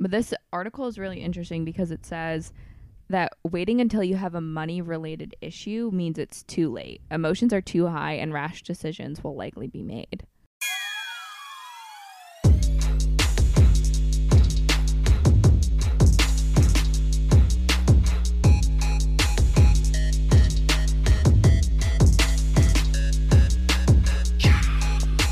But this article is really interesting because it says that waiting until you have a money related issue means it's too late. Emotions are too high and rash decisions will likely be made.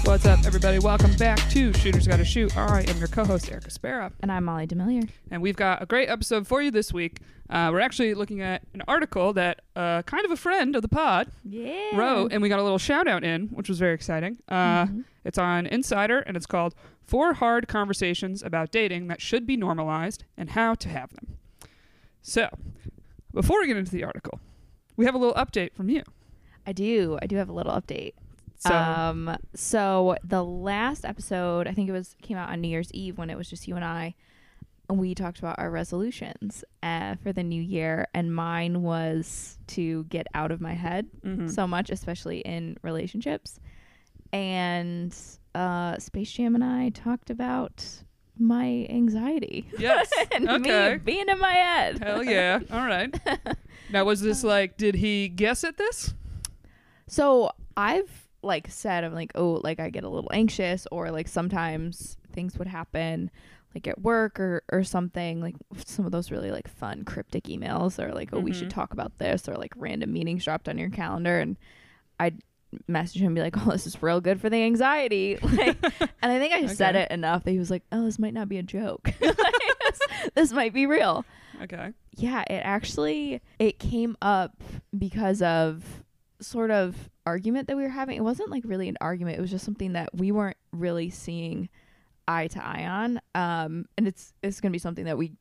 What's up, everybody? Welcome back to Shooters Gotta Shoot. I am your co-host Erica Spera, And I'm Molly DeMellier. and we've got a great episode for you this week. Uh, we're actually looking at an article that uh, kind of a friend of the pod Yeah. wrote, and we got a little shout out in, which was very exciting. Uh, Mm-hmm. It's on Insider, and it's called Four Hard Conversations About Dating That Should Be Normalized and How to Have Them. So, before we get into the article, we have a little update from you. I do. I do have a little update. So, um so the last episode, I think it was came out on New Year's Eve when it was just you and I. and We talked about our resolutions uh, for the new year, and mine was to get out of my head mhm. so much, especially in relationships. And uh, Space Jam and I talked about my anxiety yes, and okay. me being in my head. Hell yeah. All right. Now, was this like, did he guess at this? So I've like said, I'm like, oh, like I get a little anxious, or like sometimes things would happen, like at work or or something, like some of those really like fun cryptic emails, or like, oh, we should Mhm. talk about this, or like random meetings dropped on your calendar, and I'd message him and be like, oh, this is real good for the anxiety, like, and I think I said it enough that he was like, oh, this might not be a joke, Like, this, this might be real Okay. yeah it actually it came up because of sort of argument that we were having it wasn't like really an argument it was just something that we weren't really seeing eye to eye on um and it's it's gonna be something that we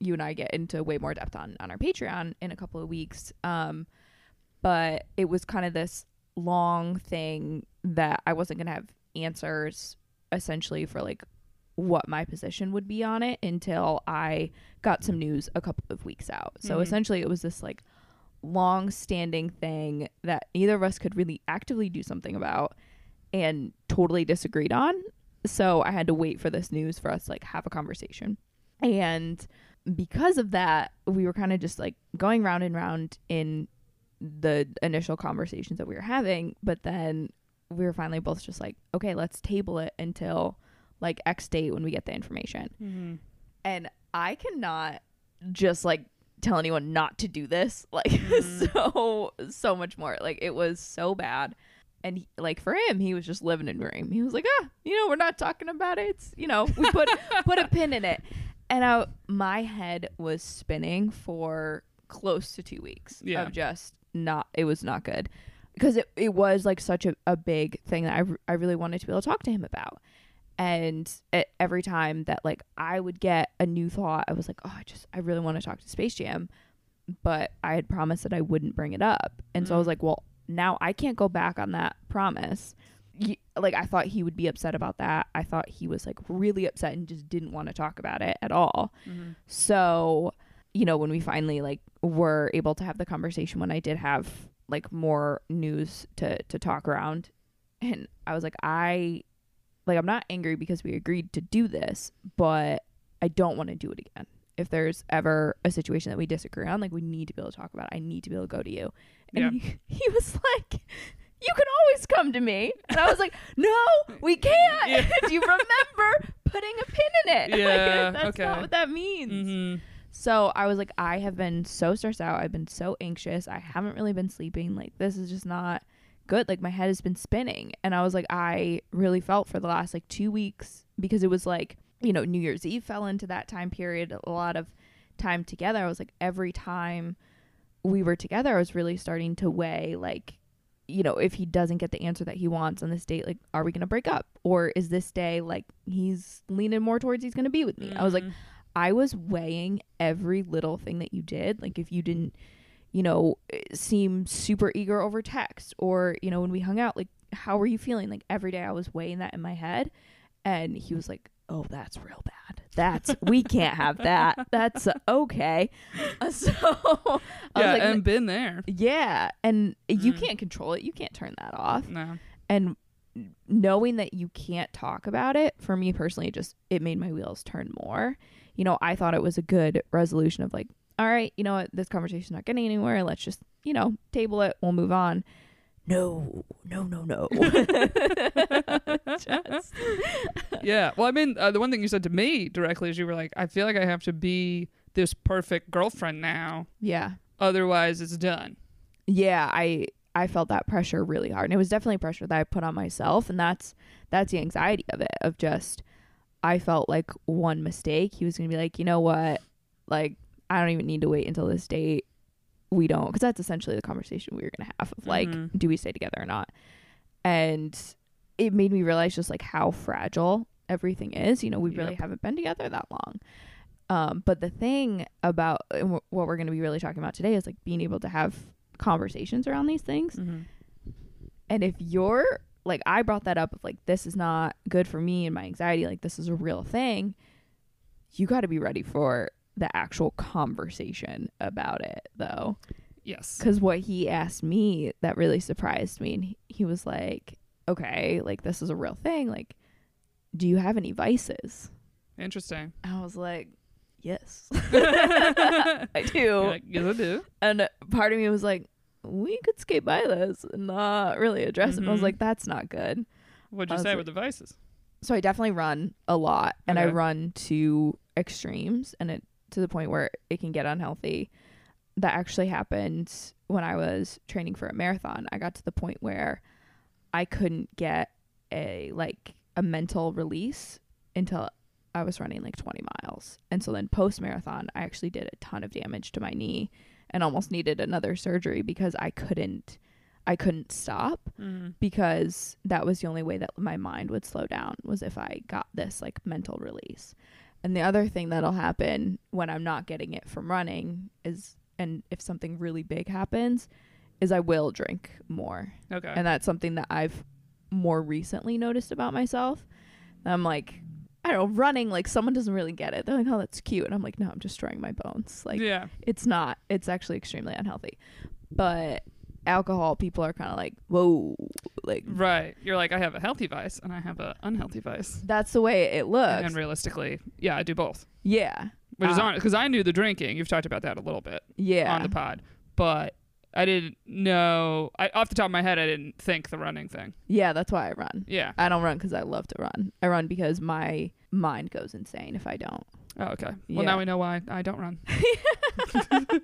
you and i get into way more depth on on our patreon in a couple of weeks um but it was kind of this long thing that i wasn't gonna have answers essentially for like what my position would be on it until i got some news a couple of weeks out. So Mhm. essentially, it was this like long standing thing that neither of us could really actively do something about and totally disagreed on. So I had to wait for this news for us to like have a conversation. And because of that, we were kind of just like going round and round in the initial conversations that we were having. But then we were finally both just like, okay, let's table it until like X date when we get the information Mm-hmm. and I cannot just like tell anyone not to do this. Like Mhm. so so much more. Like it was so bad. And he, like for him he was just living a dream. He was like ah you know we're not talking about it. It's you know we put put a pin in it. And I, my head was spinning for close to two weeks Yeah. of just not it was not good. Because it, it was like such a, a big thing that I, r- I really wanted to be able to talk to him about and it, every time that like i would get a new thought i was like oh i just i really want to talk to space jam but i had promised that i wouldn't bring it up and so i was Mm. like well now i can't go back on that promise Y- like i thought he would be upset about that i thought he was like really upset and just didn't want to talk about it at all Mm-hmm. so you know when we finally like were able to have the conversation when i did have like more news to to talk around and i was like i like i'm not angry because we agreed to do this but i don't want to do it again if there's ever a situation that we disagree on like we need to be able to talk about it i need to be able to go to you and Yeah. he, he was like you can always come to me and i was like no we can't Yeah. do you remember putting a pin in it Like, Yeah, that's okay. not what that means Mm-hmm. so I was like, I have been so stressed out. I've been so anxious. I haven't really been sleeping. Like, this is just not good. Like, my head has been spinning. And I was like, I really felt for the last like two weeks because it was like, you know, New Year's Eve fell into that time period, a lot of time together. I was like, every time we were together, I was really starting to weigh, like, you know, if he doesn't get the answer that he wants on this date, like, are we going to break up? Or is this day like he's leaning more towards he's going to be with me? I was like, Mhm. I was weighing every little thing that you did. Like, if you didn't, you know, seem super eager over text, or, you know, when we hung out, like, how were you feeling? Like, every day I was weighing that in my head. And he was like, oh, that's real bad. That's, we can't have that. That's uh, okay. Uh, so I was yeah, like, and been there. yeah. And you Mm. can't control it. You can't turn that off No. and knowing that you can't talk about it for me personally it just it made my wheels turn more you know i thought it was a good resolution of like all right you know what? This conversation's not getting anywhere. Let's just you know table it. We'll move on. No no no no. Just- yeah. Well, I mean, uh, the one thing you said to me directly is you were like, I feel like I have to be this perfect girlfriend now, yeah. Otherwise it's done. yeah i i felt that pressure really hard. And it was definitely pressure that i put on myself. And that's that's the anxiety of it of just i felt like one mistake. He was gonna be like you know what? Like i don't even need to wait until this date we don't because that's essentially the conversation we were gonna have of like Mhm. do we stay together or not and it made me realize just like how fragile everything is you know we really Yep. haven't been together that long um, but the thing about and wh- what we're going to be really talking about today is like being able to have conversations around these things. Mm-hmm. And if you're like, I brought that up of like, this is not good for me and my anxiety, like, this is a real thing. You got to be ready for the actual conversation about it, though. Yes. Because what he asked me that really surprised me, and he, he was like, okay, like, this is a real thing. Like, do you have any vices? Interesting. I was like, yes, I do. Like, yes, I do. And part of me was like, we could skate by this and not really address it. And I was Mhm. like, that's not good. What'd you say like- with the vices? So I definitely run a lot and I run to extremes and it to the point where it can get unhealthy. That actually happened when I was training for a marathon. I got to the point where I couldn't get a like a mental release until I was running like 20 miles. And so then post marathon, I actually did a ton of damage to my knee and almost needed another surgery because I couldn't I couldn't stop Mm-hmm. because that was the only way that my mind would slow down was if I got this like mental release. And the other thing that'll happen when I'm not getting it from running is and if something really big happens is I will drink more. Okay. And that's something that I've more recently noticed about myself. I'm like I don't know, running like someone doesn't really get it. They're like, "Oh, that's cute." And I'm like, "No, I'm destroying my bones." Like yeah. it's not. It's actually extremely unhealthy. But alcohol, people are kind of like, whoa, like Right. You're like, I have a healthy vice and I have a unhealthy vice. that's the way it looks. and realistically, yeah, I do both. yeah, Which is Uh, on because I knew the drinking. You've talked about that a little bit yeah, on the pod, but I didn't know. I off the top of my head, I didn't think the running thing. yeah. That's why I run. Yeah. I don't run because I love to run. I run because my mind goes insane if I don't. Oh, okay. Yeah. Well, now we know why I don't run.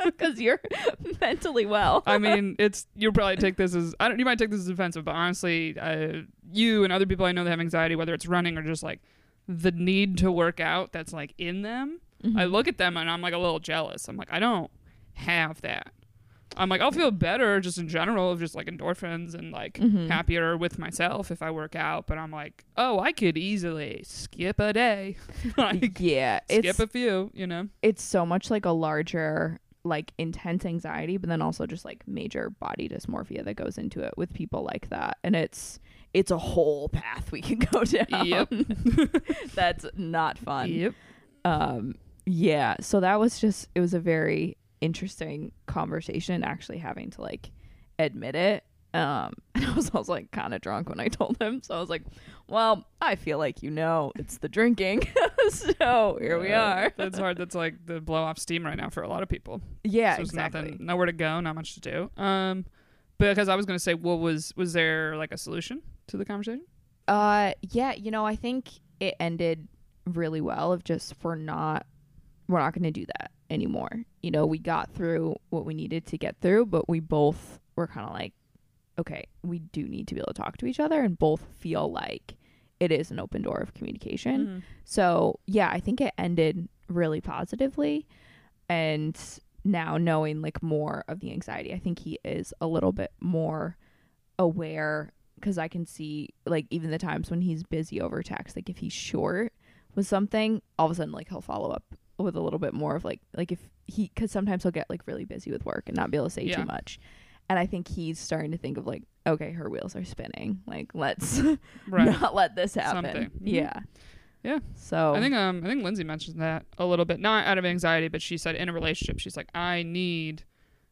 Because you're mentally well. I mean, it's you'll probably take this as I don't. You might take this as offensive, but honestly, uh, you and other people I know that have anxiety, whether it's running or just like the need to work out that's like in them. Mm-hmm. I look at them and I'm like a little jealous. I'm like, I don't have that. I'm like, I'll feel better just in general of just like endorphins and like Mhm. happier with myself if I work out. But I'm like, oh, I could easily skip a day, like yeah, skip a few, you know? it's so much like a larger like intense anxiety but then also just like major body dysmorphia that goes into it with people like that and it's it's a whole path we can go down Yep. that's not fun Yep. um yeah so that was just it was a very interesting conversation actually having to like admit it um and i was also like kind of drunk when i told him so i was like well i feel like you know it's the drinking so here we Uh, are That's hard. That's like the blow off steam right now for a lot of people. yeah so exactly nothing, nowhere to go, not much to do. Um, because I was gonna say, what was was there like a solution to the conversation? Uh, yeah, you know, I think it ended really well of just we're not we're not going to do that anymore. You know, we got through what we needed to get through, but we both were kind of like okay, we do need to be able to talk to each other and both feel like it is an open door of communication. Mm-hmm. So, yeah, I think it ended really positively and now knowing like more of the anxiety, I think he is a little bit more aware because I can see like even the times when he's busy over text, like if he's short with something, all of a sudden like he'll follow up with a little bit more of like like if he because sometimes he'll get like really busy with work and not be able to say Yeah. too much. And I think he's starting to think of like, okay, her wheels are spinning. Like let's Right. not let this happen. Something. Mhm. Yeah. Yeah. So I think um I think Lindsay mentioned that a little bit, not out of anxiety, but she said in a relationship, she's like, I need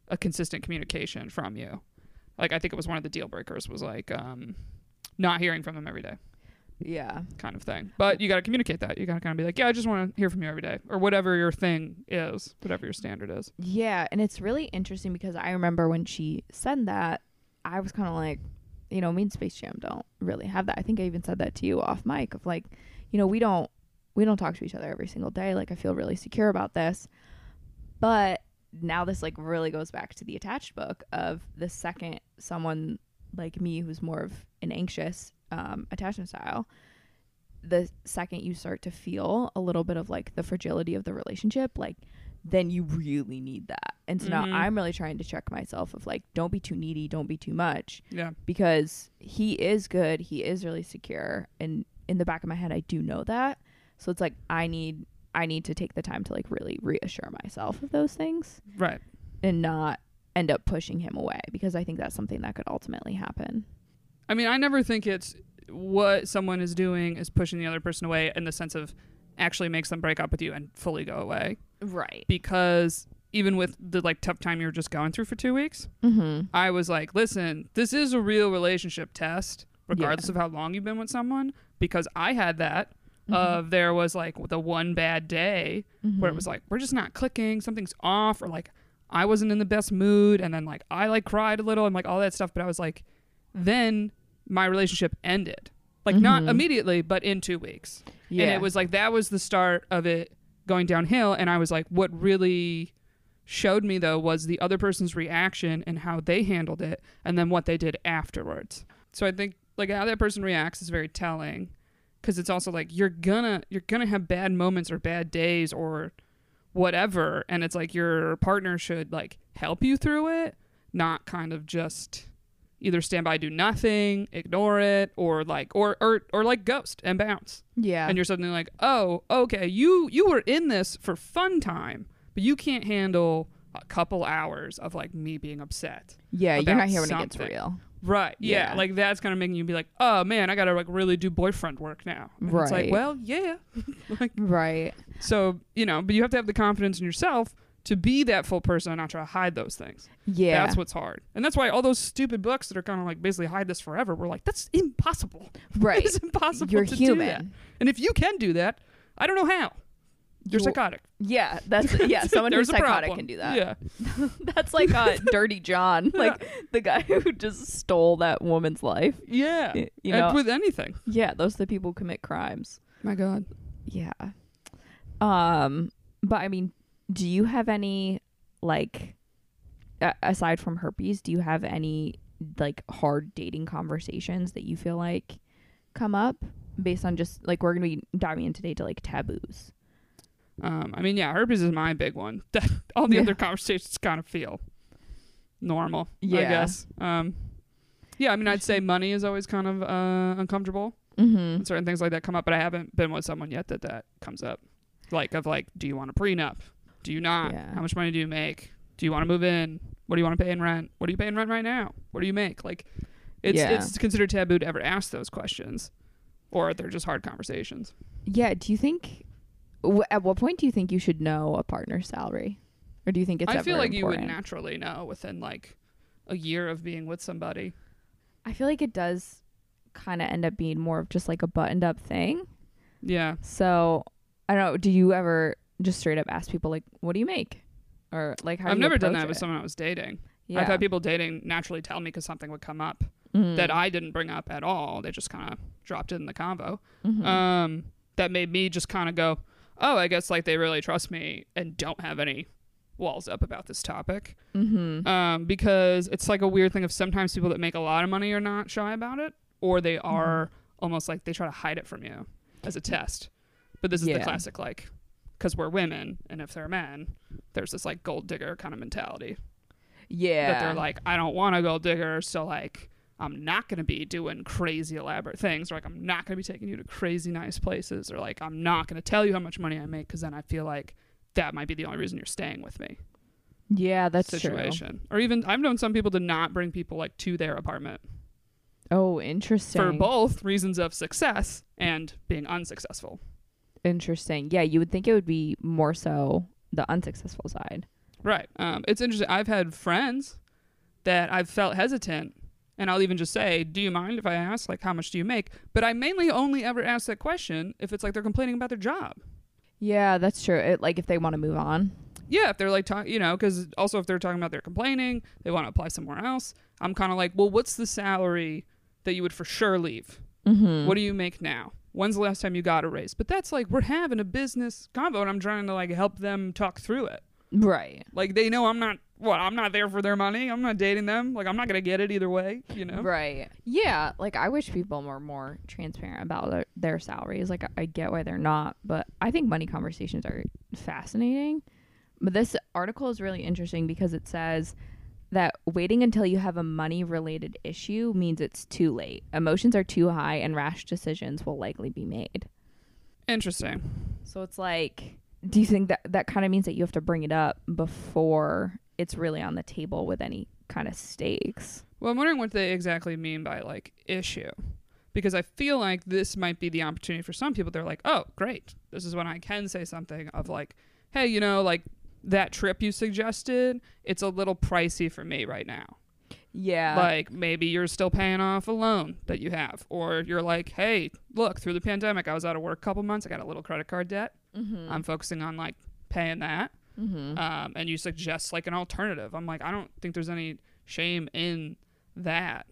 a consistent communication from you. Like I think it was one of the deal breakers was like um not hearing from them every day, yeah. kind of thing. But you got to communicate that. You got to kind of be like, yeah, I just want to hear from you every day, or whatever your thing is, whatever your standard is. Yeah, and it's really interesting because I remember when she said that, I was kind of like, you know, me and Space Jam don't really have that. I think I even said that to you off mic of like, you know, we don't we don't talk to each other every single day. Like I feel really secure about this. But now this like really goes back to the attached book of the second someone like me who's more of an anxious um, attachment style the second you start to feel a little bit of like the fragility of the relationship like then you really need that and so Mhm. now i'm really trying to check myself of like don't be too needy don't be too much Yeah. because he is good he is really secure and in the back of my head i do know that so it's like i need i need to take the time to like really reassure myself of those things Right. and not end up pushing him away because i think that's something that could ultimately happen I mean, I never think it's what someone is doing is pushing the other person away in the sense of actually makes them break up with you and fully go away. right Because even with the like tough time you were just going through for two weeks, mm-hmm I was like, listen, this is a real relationship test, regardless Yeah. of how long you've been with someone. Because I had that Mm-hmm. of there was like the one bad day where Mm-hmm. it was like we're just not clicking, something's off, or like I wasn't in the best mood, and then like I like cried a little and like all that stuff. But I was like, then my relationship ended, like not Mhm. immediately, but in two weeks. yeah And it was like that was the start of it going downhill. And I was like, what really showed me though was the other person's reaction and how they handled it, and then what they did afterwards. So I think like how that person reacts is very telling, because it's also like you're gonna you're gonna have bad moments or bad days or whatever, and it's like your partner should like help you through it, not kind of just either stand by do nothing ignore it or like or or, or like ghost and bounce yeah and you're suddenly like, oh, okay, you you were in this for fun time, but you can't handle a couple hours of like me being upset. Yeah, you're not here when it gets real. Right. Yeah. Yeah. Like that's kind of making you be like, oh man, I gotta like really do boyfriend work now. And It's like, well, yeah. like Right. so, you know, but you have to have the confidence in yourself to be that full person and not try to hide those things. Yeah. That's what's hard. And that's why all those stupid books that are kind of like basically hide this forever, we're like, that's impossible. right. It's impossible You're to do that. human. And if you can do that, I don't know how. You're You- psychotic. Yeah, that's yeah. Someone who's psychotic problem. can do that. Yeah. That's like uh, Dirty John, like the guy who just stole that woman's life. Yeah. You And know, with anything. yeah, those are the people who commit crimes. My God. Yeah. Um, but I mean, do you have any like a- aside from herpes, do you have any like hard dating conversations that you feel like come up based on just like we're going to be diving in today to like taboos. Um, I mean, yeah, herpes is my big one. all the Yeah. other conversations kind of feel normal, yeah. I guess. Um, yeah, I mean, I'd say money is always kind of uh, uncomfortable. Mhm. certain things like that come up, but I haven't been with someone yet that that comes up. Like of like, do you want a prenup? Do you not? Yeah. How much money do you make? Do you want to move in? What do you want to pay in rent? What are you paying rent right now? What do you make? Like, it's Yeah. it's considered taboo to ever ask those questions, or they're just hard conversations. Yeah, do you think wh- at what point do you think you should know a partner's salary? Or do you think it's I feel like you would naturally know within like a year of being with somebody. I feel like it does kind of end up being more of just like a buttoned up thing. Yeah. So, I don't know, do you ever just straight up ask people like what do you make? Or like how I've you never done that with someone I was dating. Yeah. I've had people dating naturally tell me because something would come up Mhm. that I didn't bring up at all. They just kind of dropped it in the convo. Mhm. um, that made me just kind of go, oh, I guess like they really trust me and don't have any walls up about this topic. Mhm. Um, because it's like a weird thing of sometimes people that make a lot of money are not shy about it, or they Mm-hmm. are almost like they try to hide it from you as a test. But this is the classic like, because we're women and if they're men, there's this like gold digger kind of mentality Yeah. that they're like, I don't want a gold digger, so like I'm not going to be doing crazy elaborate things, or like I'm not going to be taking you to crazy nice places, or like I'm not going to tell you how much money I make because then I feel like that might be the only reason you're staying with me. Yeah, that's true. situation. Or even I've known some people to not bring people like to their apartment Oh, interesting. for both reasons of success and being unsuccessful. Interesting. Yeah, you would think it would be more so the unsuccessful side. Right. Um, it's interesting. I've had friends that I've felt hesitant, and I'll even just say, "Do you mind if I ask, like, how much do you make?" But I mainly only ever ask that question if it's like they're complaining about their job. Yeah, that's true. It, like if they want to move on. Yeah, if they're like, talk, you know, because also if they're talking about they're complaining, they want to apply somewhere else. I'm kind of like, well, what's the salary that you would for sure leave? Mm-hmm. What do you make now? When's the last time you got a raise? But that's like we're having a business convo, and I'm trying to like help them talk through it. right. Like they know I'm not what I'm not there for their money. I'm not dating them. Like I'm not gonna get it either way. You know. Right. Yeah. Like I wish people were more transparent about their, their salaries. Like I get why they're not, but I think money conversations are fascinating. But this article is really interesting because it says that waiting until you have a money related issue means it's too late. Emotions are too high and rash decisions will likely be made. Interesting. So it's like, do you think that that kind of means that you have to bring it up before it's really on the table with any kind of stakes? Well, I'm wondering what they exactly mean by like issue. Because I feel like this might be the opportunity for some people. They're like, oh, great. This is when I can say something of like, hey, you know, like that trip you suggested, it's a little pricey for me right now. Yeah. like maybe you're still paying off a loan that you have. Or you're like, hey, look, through the pandemic, I was out of work a couple months. I got a little credit card debt. mm-hmm. I'm focusing on like paying that. mm-hmm. um, and you suggest like an alternative. I'm like, I don't think there's any shame in that.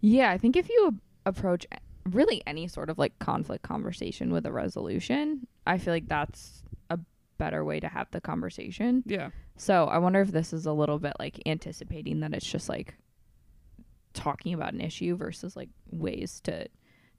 Yeah, I think if you approach really any sort of like conflict conversation with a resolution, I feel like that's better way to have the conversation. Yeah, So I wonder if this is a little bit like anticipating that it's just like talking about an issue versus like ways to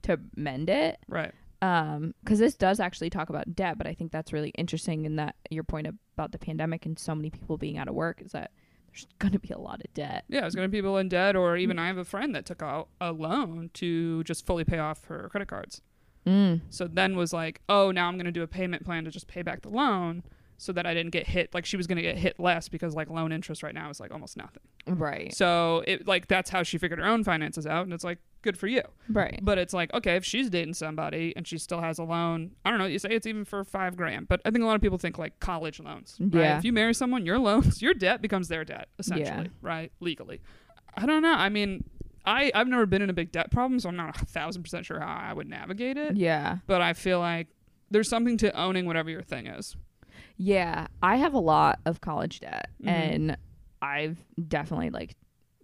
to mend it. right. Um, because this does actually talk about debt, but I think that's really interesting in that your point about the pandemic and so many people being out of work is that there's going to be a lot of debt. Yeah, there's gonna be people in debt, or even I have a friend that took out a loan to just fully pay off her credit cards. Mm. So then was like, oh, now I'm gonna do a payment plan to just pay back the loan, so that I didn't get hit. Like she was gonna get hit less because like loan interest right now is like almost nothing. Right. So it like that's how she figured her own finances out, and it's like good for you. Right. But it's like, okay, if she's dating somebody and she still has a loan, I don't know, you say it's even for five grand. But I think a lot of people think like college loans. Right? Yeah. If you marry someone, your loans, your debt becomes their debt, essentially, Yeah. right? Legally. I don't know. I mean, I, I've never been in a big debt problem, so I'm not a thousand percent sure how I would navigate it. Yeah. But I feel like there's something to owning whatever your thing is. Yeah, I have a lot of college debt, Mhm. and I've definitely like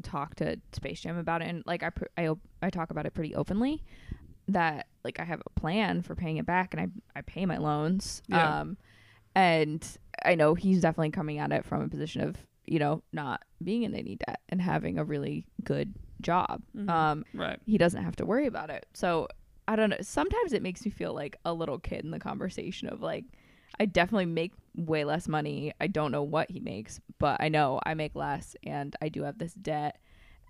talked to Space Jam about it, and like I pr- I op- I talk about it pretty openly. That like I have a plan for paying it back, and I I pay my loans. Yeah. Um, and I know he's definitely coming at it from a position of you know not being in any debt and having a really good job. Mhm. Um, Right. he doesn't have to worry about it. So I don't know. Sometimes it makes me feel like a little kid in the conversation of like, I definitely make way less money. I don't know what he makes, but I know I make less and I do have this debt.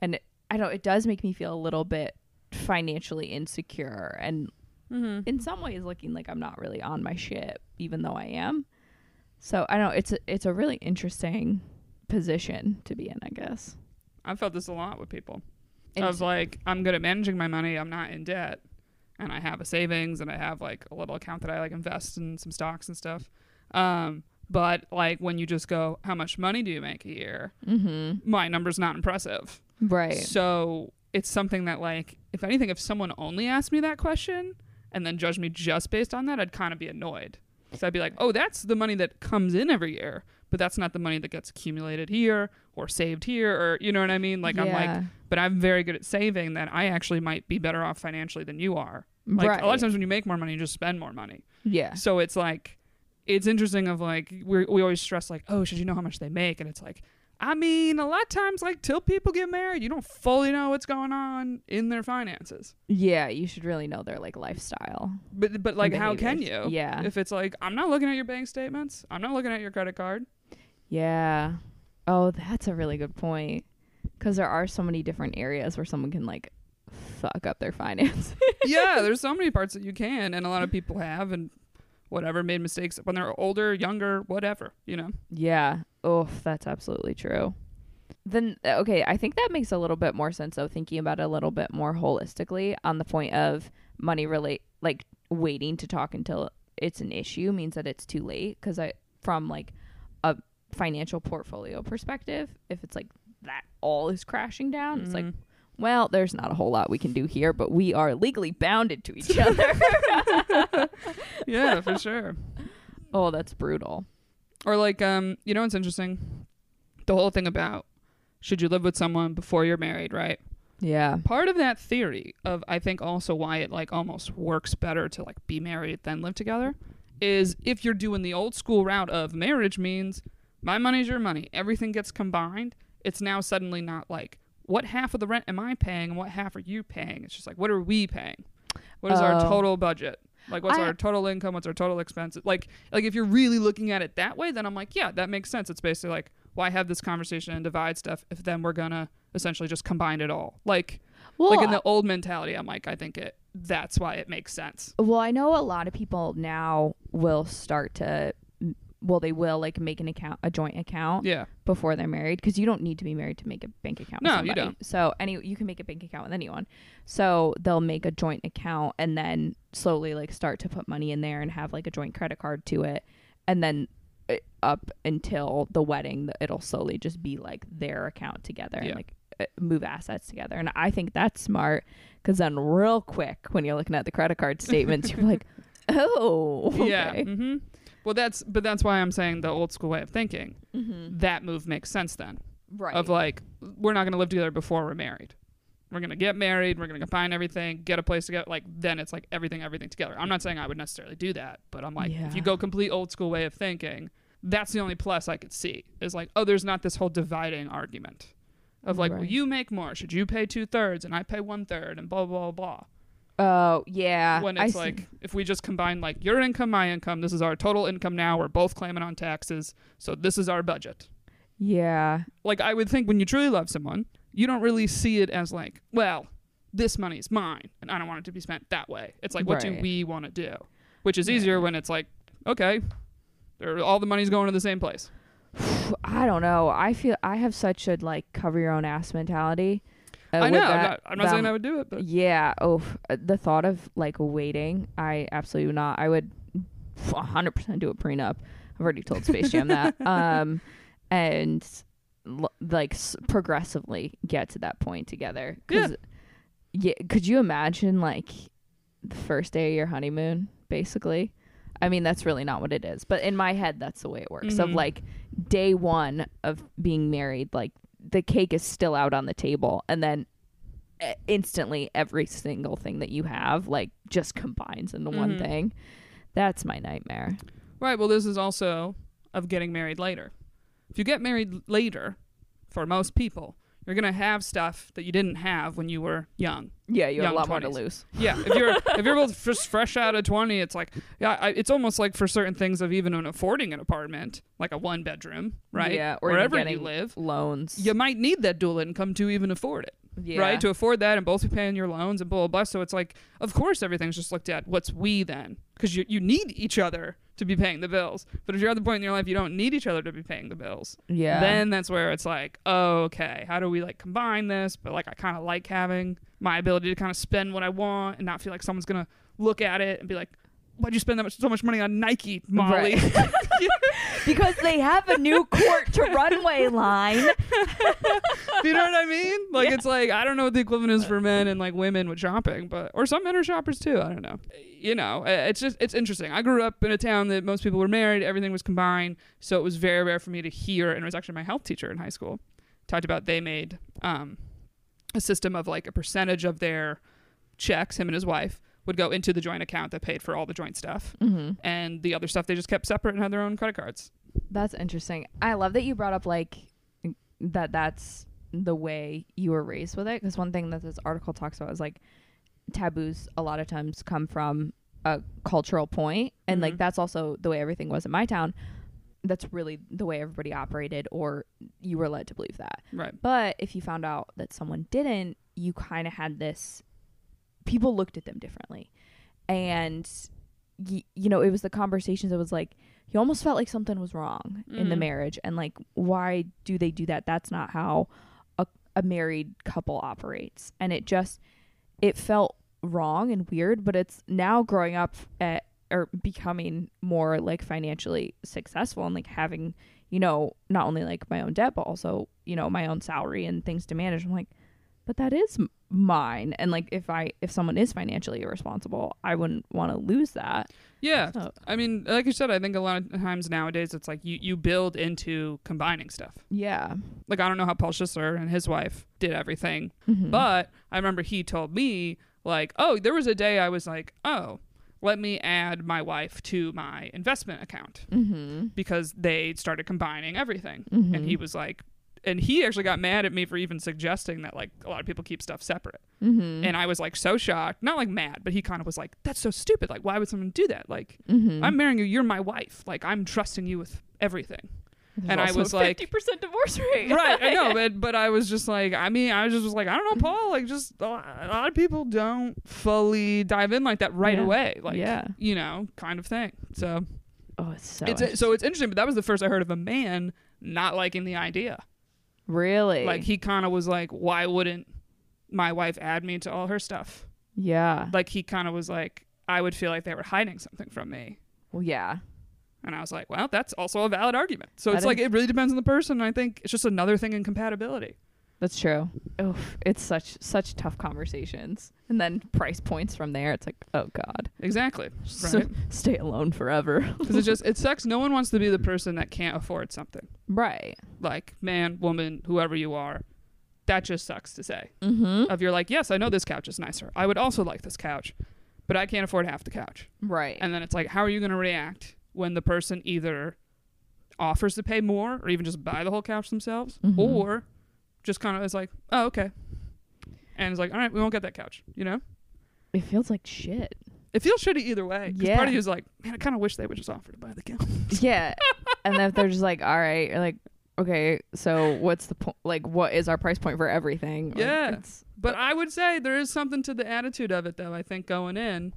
And it, I don't, it does make me feel a little bit financially insecure and Mm-hmm. in some ways looking like I'm not really on my shit, even though I am. So I don't know. It's a, it's a really interesting position to be in, I guess. I've felt this a lot with people. And of like I'm good at managing my money. I'm not in debt, and I have a savings and I have like a little account that I like invest in some stocks and stuff. Um, but like when you just go, how much money do you make a year? mm-hmm. My number's not impressive. Right. So it's something that like if anything, if someone only asked me that question and then judged me just based on that, I'd kind of be annoyed. So I'd be like, oh, that's the money that comes in every year, but that's not the money that gets accumulated here or saved here, or you know what I mean? Like I'm like, but I'm very good at saving that I actually might be better off financially than you are. Like right. a lot of times when you make more money, you just spend more money. yeah. So it's like, it's interesting of like, we we always stress like, oh, should you know how much they make? And it's like, I mean, a lot of times, like, till people get married, you don't fully know what's going on in their finances. Yeah, you should really know their like lifestyle. But, but like, how can you? Yeah. If it's like, I'm not looking at your bank statements, I'm not looking at your credit card. Yeah. Oh, that's a really good point. because there are so many different areas where someone can like fuck up their finance. yeah, there's so many parts that you can, and a lot of people have, and whatever made mistakes when they're older, younger, whatever, you know. yeah. Oh, that's absolutely true. Then uh, okay, I think that makes a little bit more sense of thinking about it a little bit more holistically on the point of money relate like waiting to talk until it's an issue means that it's too late because I from like financial portfolio perspective, if it's like that all is crashing down, it's like Mhm. well, there's not a whole lot we can do here, but we are legally bounded to each other. yeah, for sure. oh, that's brutal. Or like, um, you know, what's interesting. The whole thing about should you live with someone before you're married, right? Yeah. Part of that theory of I think also why it like almost works better to like be married than live together is if you're doing the old school route of marriage means my money's your money, everything gets combined. It's now suddenly not like what half of the rent am I paying and what half are you paying? It's just like what are we paying? What is our Oh. total budget? Like what's I- our total income? What's our total expenses? Like like if you're really looking at it that way, then I'm like, yeah, that makes sense. It's basically like why have this conversation and divide stuff if then we're gonna essentially just combine it all? Like Well, like in the old mentality, I'm like, I think it that's why it makes sense. Well, I know a lot of people now will start to, well, they will like make an account, a joint account Yeah. before they're married because you don't need to be married to make a bank account. with No, you don't. So any you can make a bank account with anyone. So they'll make a joint account and then slowly like start to put money in there and have like a joint credit card to it, and then uh, up until the wedding, it'll slowly just be like their account together Yeah. and like uh, move assets together. And I think that's smart because then real quick when you're looking at the credit card statements, you're like, oh, okay. Yeah. hmm Well, that's but that's why I'm saying the old school way of thinking. Mm-hmm. That move makes sense then. Right. Of like, we're not gonna live together before we're married. We're gonna get married. We're gonna combine everything, get a place together. Like then it's like everything, everything together. I'm not saying I would necessarily do that, but I'm like, if you go complete old school way of thinking, that's the only plus I could see. Is like, oh, there's not this whole dividing argument of like, well, you make more. Should you pay two thirds and I pay one third and blah blah blah. Oh yeah. when I it's see. like if we just combine like your income my income this is our total income now we're both claiming on taxes so this is our budget yeah. like i would think when you truly love someone you don't really see it as like well this money is mine and i don't want it to be spent that way it's like what do we want to do which is easier when it's like okay all the money's going to the same place I don't know. I feel I have such a like cover your own ass mentality. Uh, i know i'm not, I'm not saying i would do it but Yeah. Oh, uh, the thought of like waiting, I absolutely would not. I would 100% do a prenup. I've already told Space Jam that. Um, and like s- progressively get to that point together. 'Cause, yeah. Could you imagine like the first day of your honeymoon, basically? I mean, that's really not what it is, but in my head, that's the way it works. Of Mhm. like day one of being married, like the cake is still out on the table, and then uh, instantly every single thing that you have like just combines into one Mhm. thing. That's my nightmare. Right. Well, this is also of getting married later. If you get married later, for most people, you're gonna have stuff that you didn't have when you were young. Yeah, you have a lot more to lose. Yeah. If you're if you're both just fresh out of twenty, it's like yeah, I, it's almost like for certain things of even an affording an apartment, like a one bedroom, right? Yeah, or wherever you live, Loans. you might need that dual income to even afford it. yeah. right? To afford that and both be paying your loans and blah blah blah. So it's like, of course, everything's just looked at. What's we then? Because you you need each other to be paying the bills. But if you're at the point in your life you don't need each other to be paying the bills, yeah. then that's where it's like, okay, how do we like combine this? But like, I kind of like having my ability to kind of spend what I want and not feel like someone's gonna look at it and be like. Why'd you spend that much, so much money on Nike, Molly? Right. because they have a new court to runway line. you know what I mean? Like Yeah. it's like I don't know what the equivalent is for men and like women with shopping, but or some men are shoppers too. I don't know. You know, it's just it's interesting. I grew up in a town that most people were married, everything was combined, so it was very rare for me to hear. And it was actually my health teacher in high school talked about they made um, a system of like a percentage of their checks, him and his wife would go into the joint account that paid for all the joint stuff, mm-hmm. and the other stuff they just kept separate and had their own credit cards. That's interesting. I love that you brought up like that. That's the way you were raised with it. Because one thing that this article talks about is like taboos. A lot of times come from a cultural point, and like Mhm. that's also the way everything was in my town. that's really the way everybody operated or you were led to believe that. Right. But if you found out that someone didn't, you kind of had this people looked at them differently. And y- you know, it was the conversations that was like you almost felt like something was wrong in the Mhm. marriage and like why do they do that? That's not how a a married couple operates. And it just it felt wrong and weird, but it's now growing up at or becoming more like financially successful and like having, you know, not only like my own debt but also, you know, my own salary and things to manage. I'm like, but that is mine and like if I if someone is financially irresponsible, I wouldn't want to lose that. Yeah. So, I mean, like you said, I think a lot of times nowadays it's like you, you build into combining stuff. yeah. Like, I don't know how Paul Schisler and his wife did everything, Mhm. but I remember he told me, like, oh, there was a day I was like, oh, let me add my wife to my investment account mhm. because they started combining everything. Mhm. And he was like, and he actually got mad at me for even suggesting that like a lot of people keep stuff separate. Mhm. And I was like so shocked, not like mad, but he kind of was like, that's so stupid. Like, why would someone do that? Like, Mhm. I'm marrying you. You're my wife. Like, I'm trusting you with everything. There's and I was a like- 50% divorce rate. right. I know, but but I was just like, I mean, I was just was like, I don't know, Paul. Like, just a lot a lot of people don't fully dive in like that right Yeah. away. Like, Yeah. you know, kind of thing. So Oh, it's so it's so it's interesting. But that was the first I heard of a man not liking the idea. Really Like, he kind of was like, why wouldn't my wife add me to all her stuff? yeah. Like, he kind of was like, I would feel like they were hiding something from me. Well, yeah. And I was like, well, that's also a valid argument. So That it's like it really depends on the person. I think it's just another thing in compatibility. That's true. Oof, it's such such tough conversations, and then price points from there. It's like, oh god, Exactly. So- Right. stay alone forever. Because it just it sucks. No one wants to be the person that can't afford something. right. Like man, woman, whoever you are. That just sucks to say. Mm-hmm. Of you're like, yes, I know this couch is nicer. I would also like this couch, but I can't afford half the couch. Right. And then it's like, how are you going to react when the person either offers to pay more or even just buy the whole couch themselves, Mhm. or just kind of is like, oh okay, and it's like, all right, we won't get that couch. You know, it feels like shit. it feels shitty either way. Yeah. part of you is like, man, I kind of wish they would just offer to buy the couch. yeah. and then if they're just like, all right, you're like, okay, so what's the point? Like, what is our price point for everything? Like, Yeah. But I would say there is something to the attitude of it, though. I think going in,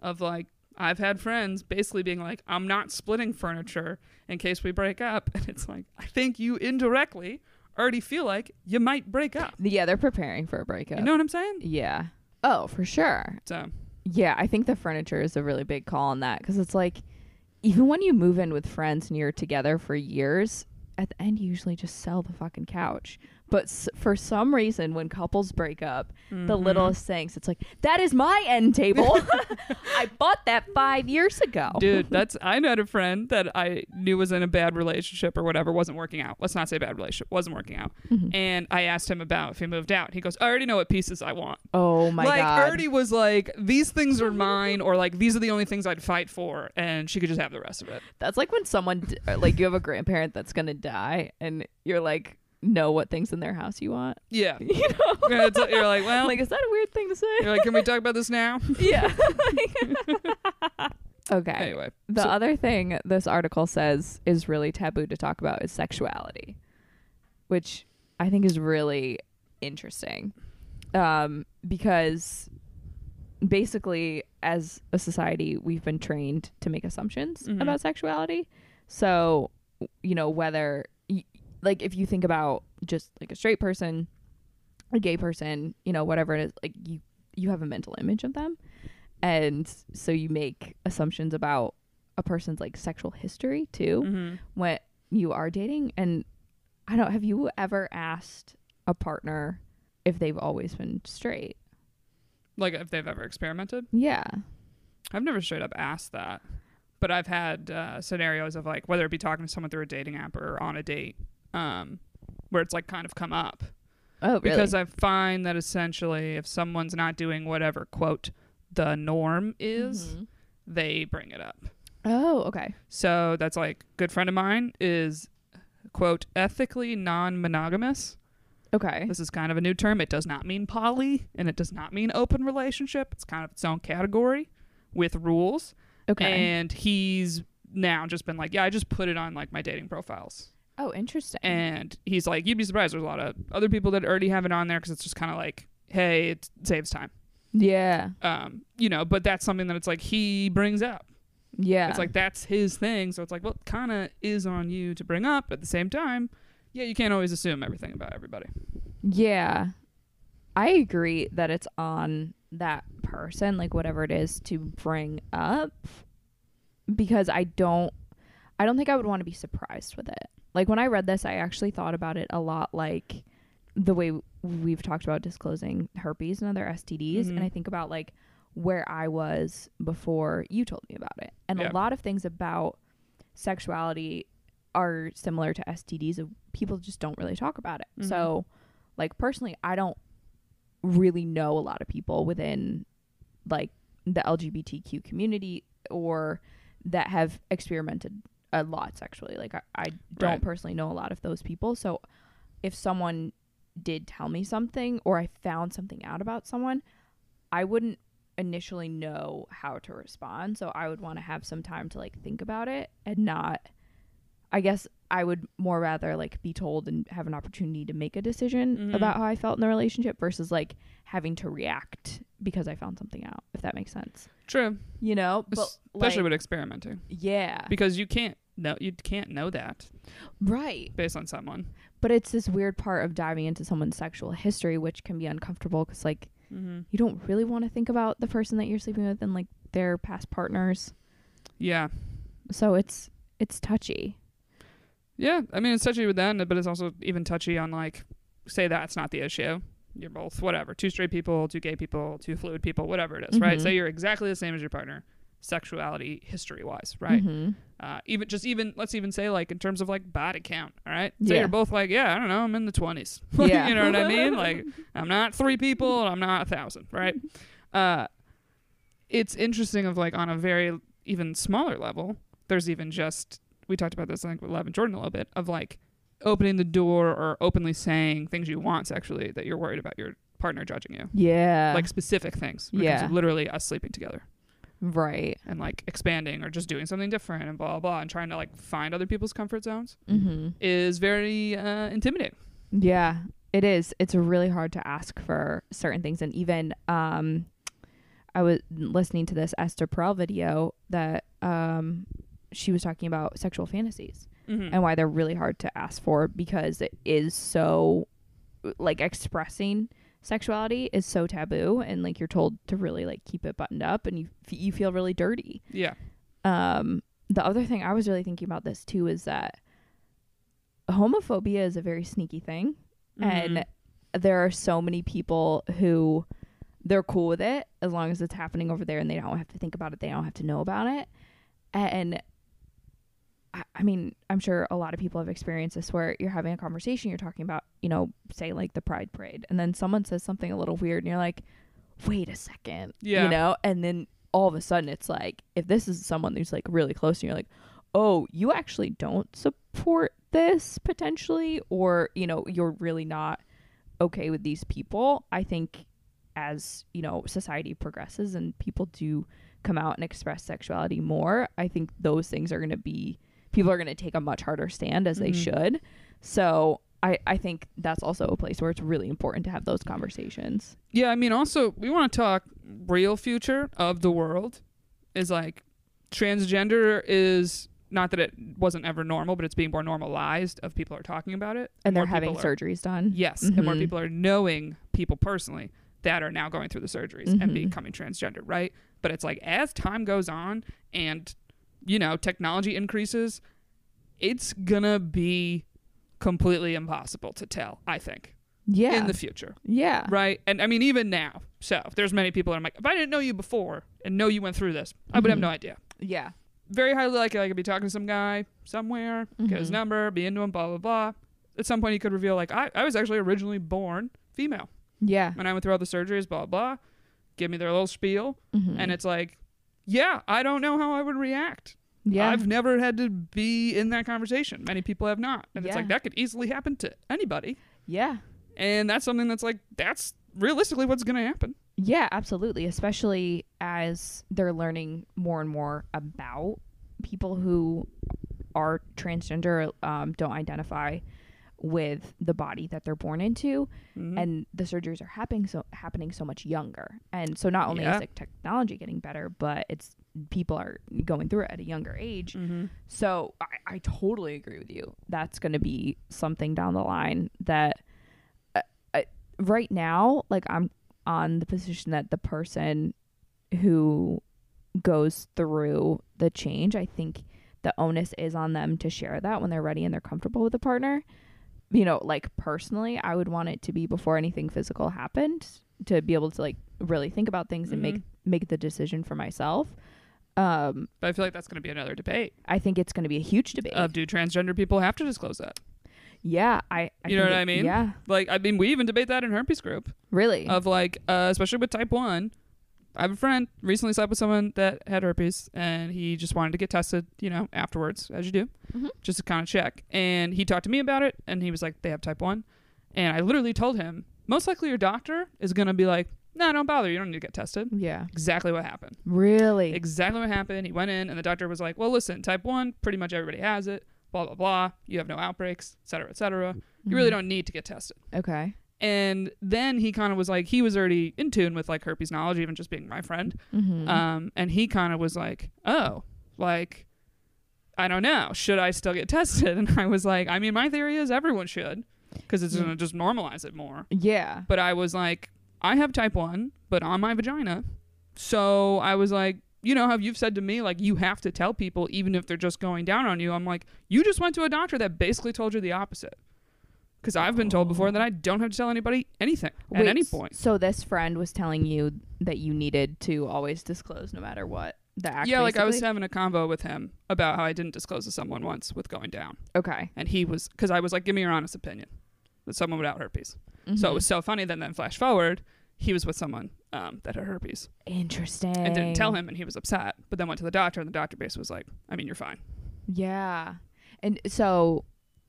of like, I've had friends basically being like, I'm not splitting furniture in case we break up. And it's like, I think you indirectly already feel like you might break up. yeah, they're preparing for a breakup. You know what I'm saying? Yeah. Oh, for sure. So, Yeah, I think the furniture is a really big call on that because it's like, even when you move in with friends and you're together for years, at the end you usually just sell the fucking couch. But s- for some reason, when couples break up, the mhm. littlest things, it's like that is my end table. I bought that five years ago. Dude, that's I had a friend that I knew was in a bad relationship or whatever, wasn't working out. Let's not say bad relationship, wasn't working out. Mhm. And I asked him about if he moved out. He goes, I already know what pieces I want. Oh my God. like god. Ernie was like, these things are mine, or like these are the only things I'd fight for, and she could just have the rest of it. That's like when someone d- uh, like you have a grandparent that's gonna die, and you're like know what things in their house you want. Yeah, You know, Yeah, it's- you're like, well, like is that a weird thing to say? you're like, can we talk about this now? yeah. okay. Anyway, The so- other thing this article says is really taboo to talk about is sexuality, which I think is really interesting. Um, because basically, as a society, we've been trained to make assumptions Mhm. about sexuality. So, you know, whether, like, if you think about just like a straight person, a gay person, you know, whatever it is, like, you, you have a mental image of them and so you make assumptions about a person's like sexual history too Mhm. when you are dating and i don't have you ever asked a partner if they've always been straight like if they've ever experimented. yeah I've never straight up asked that, but I've had uh, scenarios of like whether it be talking to someone through a dating app or on a date, um, where it's like kind of come up. oh really because I find that essentially if someone's not doing whatever quote the norm is, Mhm. they bring it up. oh okay So that's like good friend of mine is quote ethically non-monogamous. okay This is kind of a new term. It does not mean poly and it does not mean open relationship. It's kind of its own category with rules. okay And he's now just been like, yeah, I just put it on like my dating profiles. Oh, interesting. And he's like, you'd be surprised. There's a lot of other people that already have it on there because it's just kind of like, hey, it saves time. yeah. Um, you know, but that's something that it's like he brings up. Yeah. It's like that's his thing. So it's like, well, kind of is on you to bring up. At the same time, yeah, you can't always assume everything about everybody. Yeah. I agree that it's on that person, like whatever it is, to bring up because I don't I don't think I would want to be surprised with it. Like when I read this, I actually thought about it a lot like the way we've talked about disclosing herpes and other STDs and Mhm. I think about like where I was before you told me about it. And Yeah. a lot of things about sexuality are similar to STDs of people just don't really talk about it. Mhm. So like personally, I don't really know a lot of people within like the LGBTQ community or that have experimented a lot sexually. Like I, I don't Right. personally know a lot of those people. So if someone did tell me something or I found something out about someone, I wouldn't initially know how to respond. So I would want to have some time to like think about it and not I guess I would more rather like be told and have an opportunity to make a decision Mhm. about how I felt in the relationship versus like having to react because I found something out, if that makes sense. True, You know? But especially like, with experimenting, yeah. because you can't know you can't know that right. based on someone. But it's this weird part of diving into someone's sexual history which can be uncomfortable cuz like Mm-hmm. you don't really want to think about the person that you're sleeping with and like their past partners. Yeah, So it's it's touchy. yeah. I mean, it's touchy with that, but it's also even touchy on like, say that's not the issue. You're both whatever, two straight people, two gay people, two fluid people, whatever it is, right? Mhm. Say you're exactly the same as your partner, sexuality history wise, right? Mhm. uh, even just even let's even say like in terms of like body count all right So Yeah. you're both like yeah i don't know i'm in the 20s Yeah. you know what i mean like i'm not three people and i'm not a thousand right uh it's interesting of like on a very even smaller level there's even just we talked about this I think with Love and jordan a little bit of like opening the door or openly saying things you want sexually that you're worried about your partner judging you Yeah. like specific things when it comes Yeah. literally us sleeping together right. and like expanding or just doing something different and blah blah blah and trying to like find other people's comfort zones Mhm. is very uh, intimidating. Yeah, it is. It's really hard to ask for certain things, and even um, I was listening to this Esther Perel video that um, she was talking about sexual fantasies Mm-hmm. and why they're really hard to ask for because it is so like expressing sexuality is so taboo and like you're told to really like keep it buttoned up and you f- you feel really dirty. Yeah, um the other thing i was really thinking about this too is that homophobia is a very sneaky thing Mm-hmm. and there are so many people who they're cool with it as long as it's happening over there and they don't have to think about it they don't have to know about it. And I- I mean, I'm sure a lot of people have experienced this where you're having a conversation, you're talking about, you know, say like the Pride Parade, and then someone says something a little weird, and you're like, wait a second, Yeah. you know, and then all of a sudden it's like, if this is someone who's like really close, and you're like, oh, you actually don't support this potentially, or you know, you're really not okay with these people. I think as you know society progresses and people do come out and express sexuality more, I think those things are going to be people are going to take a much harder stand as they Mhm. should. So I I think that's also a place where it's really important to have those conversations. yeah. I mean, also we want to talk real future of the world. Is like transgender is not that it wasn't ever normal, but it's being more normalized. Of people are talking about it, And they're more having are- surgeries done. Yes, and more Mhm. people are knowing people personally that are now going through the surgeries and Mhm. becoming transgender, right? But it's like as time goes on and you know technology increases, it's gonna be completely impossible to tell. I think Yeah. in the future, yeah. right? And I mean even now. So there's many people that I'm like, if I didn't know you before and know you went through this, I would have Mhm. no idea. Yeah. Very highly likely I could be talking to some guy somewhere, get his Mhm. number, be into him, blah blah blah. At some point, he could reveal like I, I was actually originally born female. Yeah. and I went through all the surgeries, blah blah. Give me their little spiel, Mhm. and it's like, yeah, I don't know how I would react. yeah. I've never had to be in that conversation. Many people have not, and it's like that could easily happen to anybody, yeah. and that's something that's like that's realistically what's going to happen. Yeah, absolutely. Especially as they're learning more and more about people who are transgender um, don't identify with the body that they're born into Mhm. and the surgeries are happening so happening so much younger and so not only Yeah. is the technology getting better but it's people are going through it at a younger age Mhm. so I, I totally agree with you. That's going to be something down the line that uh, uh, right now, like I'm on the position that the person who goes through the change, I think the onus is on them to share that when they're ready and they're comfortable with a partner. You know, like personally, I would want it to be before anything physical happened to be able to like really think about things and make Mhm. make the decision for myself. Um, But I feel like that's going to be another debate I think it's going to be a huge debate. of do transgender people have to disclose that? yeah, I. I You know what it- I mean? Yeah, Like, I mean, we even debate that in herpes group really. of like, uh, especially with type one. I have a friend recently slept with someone that had herpes, and he just wanted to get tested, you know, afterwards, as you do, Mhm. just to kind of check. And he talked to me about it, and he was like, they have type one, and I literally told him, most likely your doctor is gonna be like, no, don't bother, you don't need to get tested. yeah, Exactly what happened. really. Exactly what happened. He went in, and the doctor was like, "Well, listen, type one, pretty much everybody has it. Blah blah blah. You have no outbreaks, et cetera, et cetera. You really Mhm. don't need to get tested." Okay. And then he kind of was like, he was already in tune with like herpes knowledge, even just being my friend. Mm-hmm. Um, and he kind of was like, "Oh, like, I don't know, should I still get tested?" And I was like, "I mean, my theory is everyone should, because it's Yeah. gonna just normalize it more." yeah. But I was like, I have type 1, but on my vagina. So I was like, you know how you've said to me, like, you have to tell people, even if they're just going down on you. I'm like, you just went to a doctor that basically told you the opposite. Because I've been told before that I don't have to tell anybody anything at Wait, any point. So this friend was telling you that you needed to always disclose no matter what the act. Yeah, like I was basically? having a convo with him about how I didn't disclose to someone once with going down. Okay. And he was, because I was like, give me your honest opinion that someone without herpes. So it Mhm. was so funny that then flash forward, he was with someone um, that had herpes. interesting. and didn't tell him and he was upset but then went to the doctor and the doctor basically was like i mean you're fine Yeah. And so,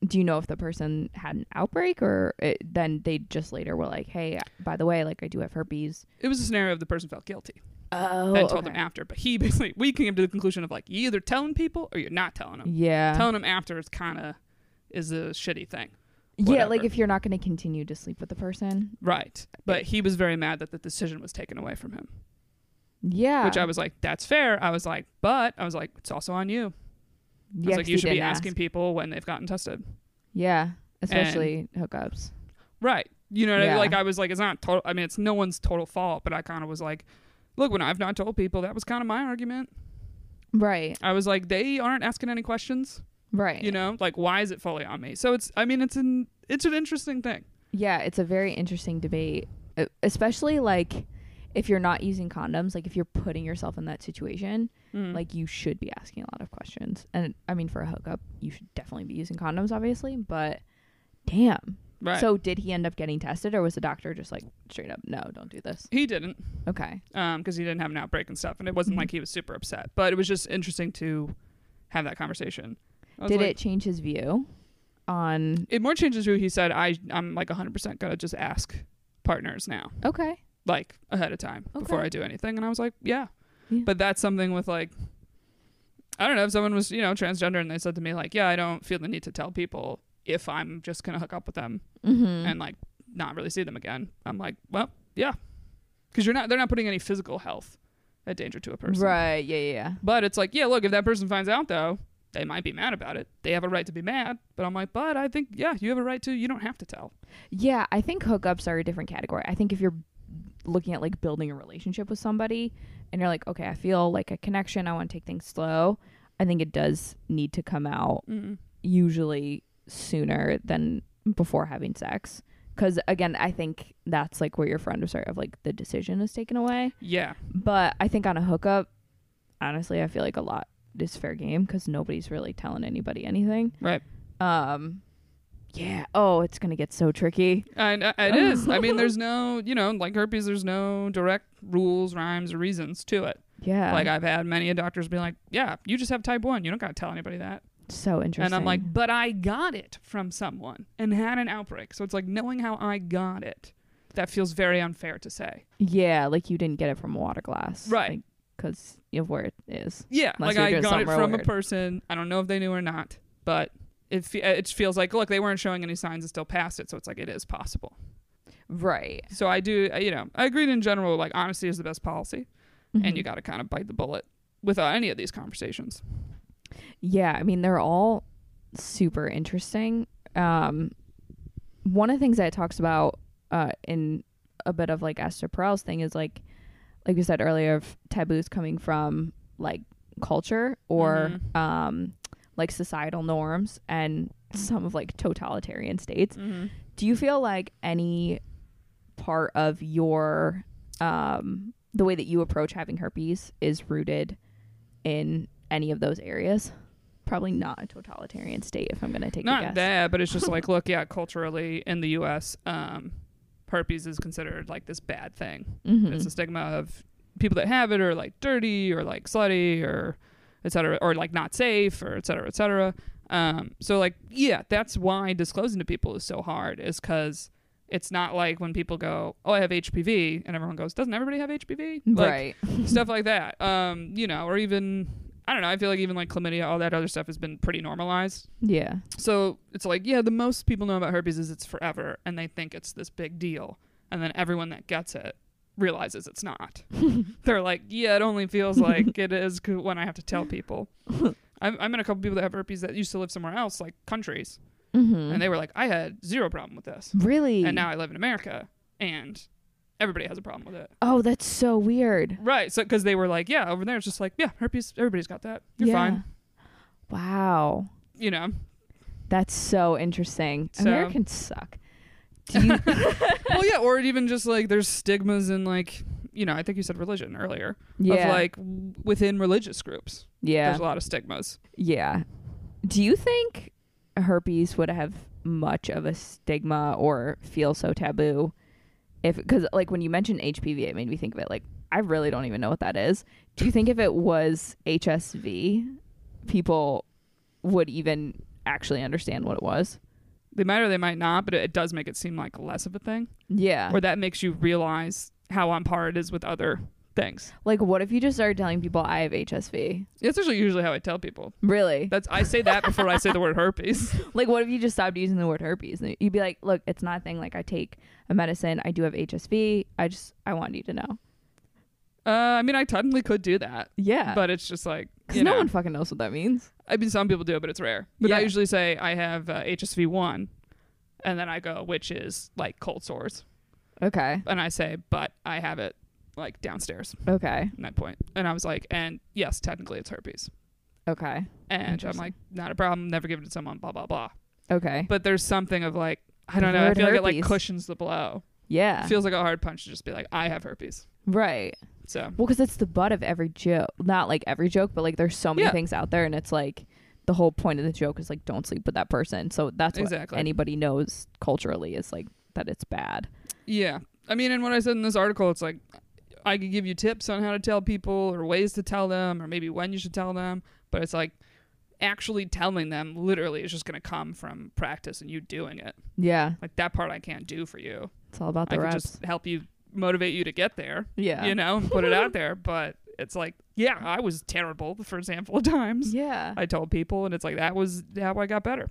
do you know if the person had an outbreak or it, then they just later were like, "Hey, by the way, like I do have herpes." it was a scenario of the person felt guilty Oh. and told them after but he basically we came to the conclusion of like you either telling people or you're not telling them Yeah. telling them after is kind of is a shitty thing yeah, like if you're not going to continue to sleep with the person. right but he was very mad that the decision was taken away from him Yeah. which i was like that's fair i was like but i was like it's also on you I yeah, was 'cause like you should be asking ask. people when they've gotten tested Yeah, especially hookups. Right. You know, what I like I was like, it's not total. I mean, it's no one's total fault, but I kind of was like, look, when I've not told people, that was kind of my argument. Right. I was like, they aren't asking any questions. Right. You know, like why is it fully on me? So it's, I mean, it's an, it's an interesting thing. Yeah, it's a very interesting debate, especially like if you're not using condoms, like if you're putting yourself in that situation, Mm. like you should be asking a lot of questions. And I mean, for a hookup, you should definitely be using condoms, obviously. But damn. right. So did he end up getting tested, or was the doctor just like straight up, no, don't do this? he didn't, Okay. um, because he didn't have an outbreak and stuff, and it wasn't Mhm. like he was super upset, but it was just interesting to have that conversation. Did like- it change his view on? It more changes who he said. I, I'm like 100 percent gonna just ask partners now. Okay. like ahead of time before I do anything. And I was like, yeah. Yeah. But that's something with like, I don't know, if someone was, you know, transgender and they said to me, like, yeah, I don't feel the need to tell people if I'm just going to hook up with them Mm-hmm. and like not really see them again. I'm like, well, yeah. Cause you're not, they're not putting any physical health at danger to a person. right. Yeah. Yeah. Yeah. But it's like, yeah, look, if that person finds out though, they might be mad about it. They have a right to be mad. But I'm like, but I think, yeah, you have a right to, you don't have to tell. Yeah, I think hookups are a different category. I think if you're looking at like building a relationship with somebody and you're like, okay, I feel like a connection, I want to take things slow, I think it does need to come out Mm. usually sooner than before having sex. Because again, I think that's like where your friend was sort of like the decision is taken away. Yeah. But I think on a hookup, honestly, I feel like a lot is fair game because nobody's really telling anybody anything. Right. Um, yeah. Oh, it's gonna get so tricky. And uh, it is. I mean, there's no, you know, like herpes, there's no direct rules, rhymes, or reasons to it. Yeah. Like I've had many a doctors be like, "Yeah, you just have type one. You don't got to tell anybody that." so interesting. And I'm like, "But I got it from someone and had an outbreak." So it's like knowing how I got it. That feels very unfair to say. yeah, like you didn't get it from a water glass, Right. Because of where it is. Yeah, Unless like I got it from a person. I don't know if they knew or not, but it fe- it feels like look, they weren't showing any signs and still passed it, so it's like it is possible. Right. So I do, you know, I agreed in general. Like honesty is the best policy, Mm-hmm. and you got to kind of bite the bullet with uh, any of these conversations. Yeah, I mean they're all super interesting. Um, one of the things that it talks about uh, in a bit of like Esther Perel's thing is like, like we said earlier, of taboos coming from like culture or Mhm. um, like societal norms and some of like totalitarian states. Mm-hmm. Do you feel like any part of your um, the way that you approach having herpes is rooted in any of those areas? Probably not a totalitarian state, if I'm going to take a Not that, but it's just like, look, yeah, culturally in the U.S., um, herpes is considered like this bad thing. Mhm. It's a stigma of people that have it are like dirty or like slutty or et cetera, or like not safe or et cetera, et cetera. Um, so like, yeah, that's why disclosing to people is so hard is because it's not like when people go, oh, I have HPV, and everyone goes, doesn't everybody have HPV? Like, right. stuff like that. Um, you know, or even I don't know. I feel like even like chlamydia, all that other stuff has been pretty normalized. Yeah. So it's like, yeah, the most people know about herpes is it's forever, and they think it's this big deal, and then everyone that gets it realizes it's not. They're like, yeah, it only feels like it is when I have to tell people. I'm, I'm in a couple people that have herpes that used to live somewhere else, like countries, Mm-hmm. and they were like, I had zero problem with this, really? and now I live in America, and everybody has a problem with it. oh, that's so weird. Right. So because they were like, yeah, over there it's just like, yeah, herpes. Everybody's got that. You're yeah. fine. Wow. You know. That's so interesting. So- Americans suck. Do you, well, yeah, or even just like there's stigmas in like, you know, I think you said religion earlier. yeah. Of like w- within religious groups, yeah. there's a lot of stigmas. Yeah. Do you think herpes would have much of a stigma or feel so taboo if because like when you mentioned HPV, it made me think of it. Like I really don't even know what that is. Do you think if it was HSV, people would even actually understand what it was? They might or they might not, but it, it does make it seem like less of a thing, Yeah. or that makes you realize how on par it is with other things. like what if you just started telling people I have HSV? That's actually usually how I tell people. Really? That's I say that before I say the word herpes. Like, what if you just stopped using the word herpes? And you'd be like, look, it's not a thing. Like, I take a medicine. I do have HSV. I just, I want you to know. Uh, I mean, I technically could do that, Yeah. but it's just like Because no know. one fucking knows what that means. I mean, some people do, but it's rare. But Yeah. I usually say I have uh, HSV one, and then I go, which is like cold sores, Okay. and I say, but I have it like downstairs. Okay. In that point, and I was like, and yes, technically it's herpes, Okay. and I'm like, not a problem. Never give it to someone. Blah blah blah. Okay. But there's something of like, I don't know. I feel like it like cushions the blow. Yeah. It feels like a hard punch to just be like, I have herpes. right. So Well, because it's the butt of every joke. Not like every joke, but like there's so many Yeah. things out there, and it's like the whole point of the joke is like don't sleep with that person. So that's what Exactly. anybody knows culturally is like that it's bad. Yeah. I mean, and what I said in this article, it's like I could give you tips on how to tell people or ways to tell them or maybe when you should tell them, but it's like actually telling them literally is just going to come from practice and you doing it. Yeah. Like that part I can't do for you. It's all about the I reps. just help you motivate you to get there, yeah. you know, put it out there, but it's like, yeah, I was terrible the first handful of times. Yeah. I told people and it's like that was how I got better.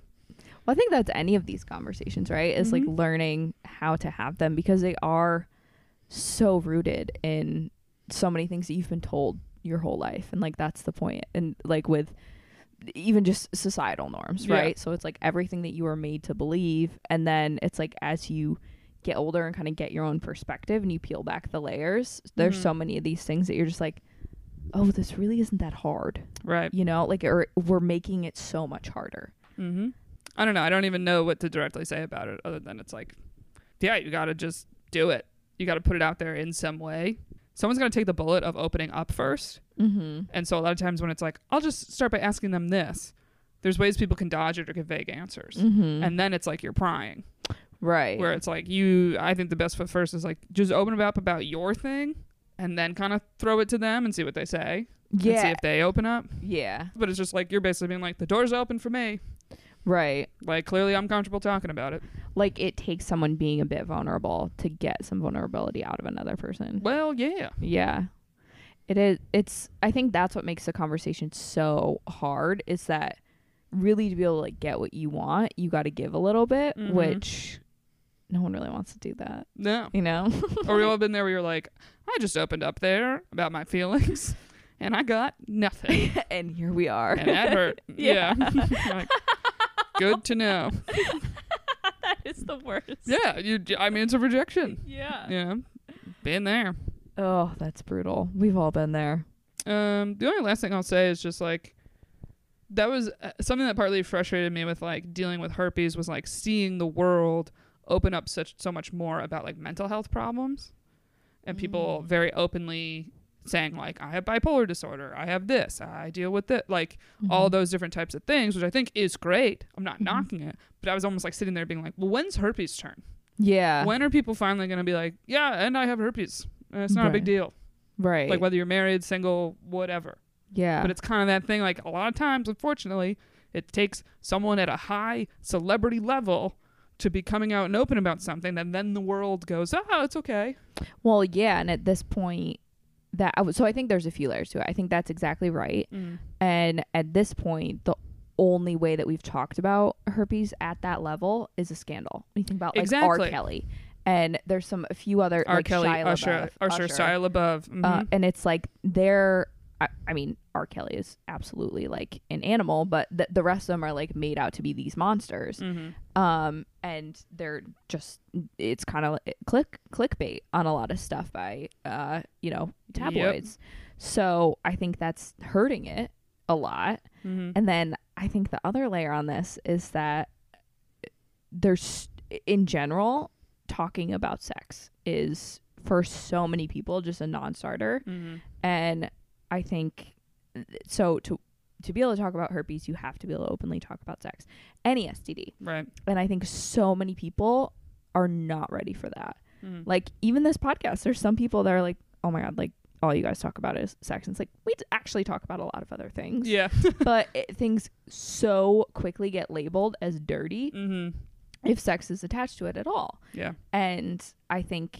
Well, I think that's any of these conversations, right? Is like Mhm. learning how to have them because they are so rooted in so many things that you've been told your whole life. And like that's the point. And like with even just societal norms, Yeah. right? So it's like everything that you were made to believe. And then it's like as you get older and kind of get your own perspective and you peel back the layers, there's Mhm. so many of these things that you're just like, oh, this really isn't that hard. Right. You know, like or we're making it so much harder. Mm-hmm. I don't know. I don't even know what to directly say about it other than it's like, yeah, you got to just do it. You got to put it out there in some way. Someone's going to take the bullet of opening up first. Mm-hmm. And so a lot of times when it's like, I'll just start by asking them this, there's ways people can dodge it or give vague answers. Mm-hmm. And then it's like you're prying, right. where it's like you, I think the best foot first is like just open up about your thing and then kind of throw it to them and see what they say. And see if they open up. Yeah. But it's just like you're basically being like, the door's open for me. Right. Like clearly I'm comfortable talking about it. Like it takes someone being a bit vulnerable to get some vulnerability out of another person. Well, yeah. Yeah. It is. It's. I think that's what makes the conversation so hard. Is that really to be able to like get what you want, you got to give a little bit, Mhm. which no one really wants to do that. No. You know. or we all been there where you're like, I just opened up there about my feelings and I got nothing. and here we are. And that hurt. yeah. like, good to know. that is the worst. Yeah, you I mean it's a rejection. Yeah. Yeah. Been there. Oh, that's brutal. We've all been there. Um, the only last thing I'll say is just like that was uh, something that partly frustrated me with like dealing with herpes was like seeing the world open up such so much more about like mental health problems and people Mm. very openly saying like I have bipolar disorder, I have this, I deal with it, like all Mhm. those different types of things, which I think is great. I'm not Mhm. knocking it, but I was almost like sitting there being like, well, when's herpes turn? Yeah. when are people finally going to be like, yeah, and I have herpes. Uh, It's not a big deal. right. Like whether you're married, single, whatever. yeah. But it's kind of that thing like a lot of times, unfortunately, it takes someone at a high celebrity level to be coming out and open about something, and then the world goes, oh, it's okay. well, yeah. And at this point, that I w- so I think there's a few layers to it. I think that's exactly right. And at this point, the only way that we've talked about herpes at that level is a scandal. You think about like Exactly. R. Kelly, and there's some a few other R. like Kelly, Shia Usher, LaBeouf, Usher, Shia LaBeouf. Uh, Mhm. and it's like they're I, I mean R. Kelly is absolutely like an animal, but the, the rest of them are like made out to be these monsters. Mhm. Um, and they're just it's kind of click clickbait on a lot of stuff by uh you know tabloids. So I think that's hurting it a lot. Mhm. And then I think the other layer on this is that there's in general talking about sex is for so many people just a non-starter Mhm. and I think so to to be able to talk about herpes you have to be able to openly talk about sex any STD Right. and I think so many people are not ready for that Mhm. like even this podcast there's some people that are like oh my god like all you guys talk about is sex and it's like we actually talk about a lot of other things Yeah. but it, things so quickly get labeled as dirty hmm if sex is attached to it at all. Yeah. And I think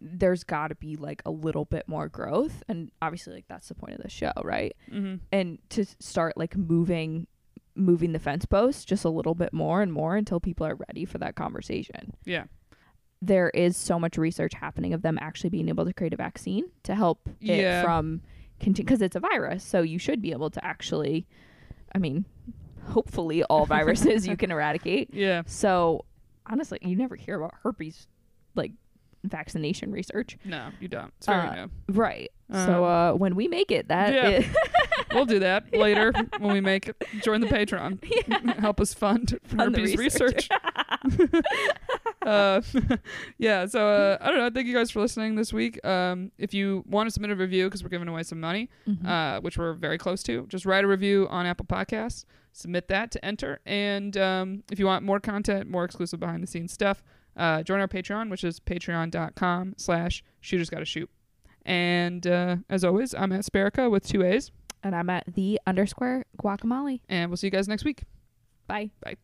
there's got to be like a little bit more growth and obviously like that's the point of the show, right? hmm And to start like moving moving the fence posts just a little bit more and more until people are ready for that conversation. Yeah. There is so much research happening of them actually being able to create a vaccine to help Yeah. it from because it's a virus, so you should be able to actually I mean, hopefully all viruses you can eradicate. Yeah. So honestly, you never hear about herpes like vaccination research. No, you don't. Very Uh. Right. so Um, uh when we make it that yeah. it- We'll do that later when we make it. Join the Patreon. Help us fund herpes research. research. uh, yeah, so uh, I don't know. Thank you guys for listening this week. Um, if you want to submit a review, because we're giving away some money, Mhm. uh, which we're very close to, just write a review on Apple Podcasts, submit that to enter. And um, if you want more content, more exclusive behind the scenes stuff, uh, join our Patreon, which is patreon.com slash shooters gotta shoot. And uh, as always, I'm at Sparica with two A's, and I'm at the underscore guacamole. and we'll see you guys next week. Bye. Bye.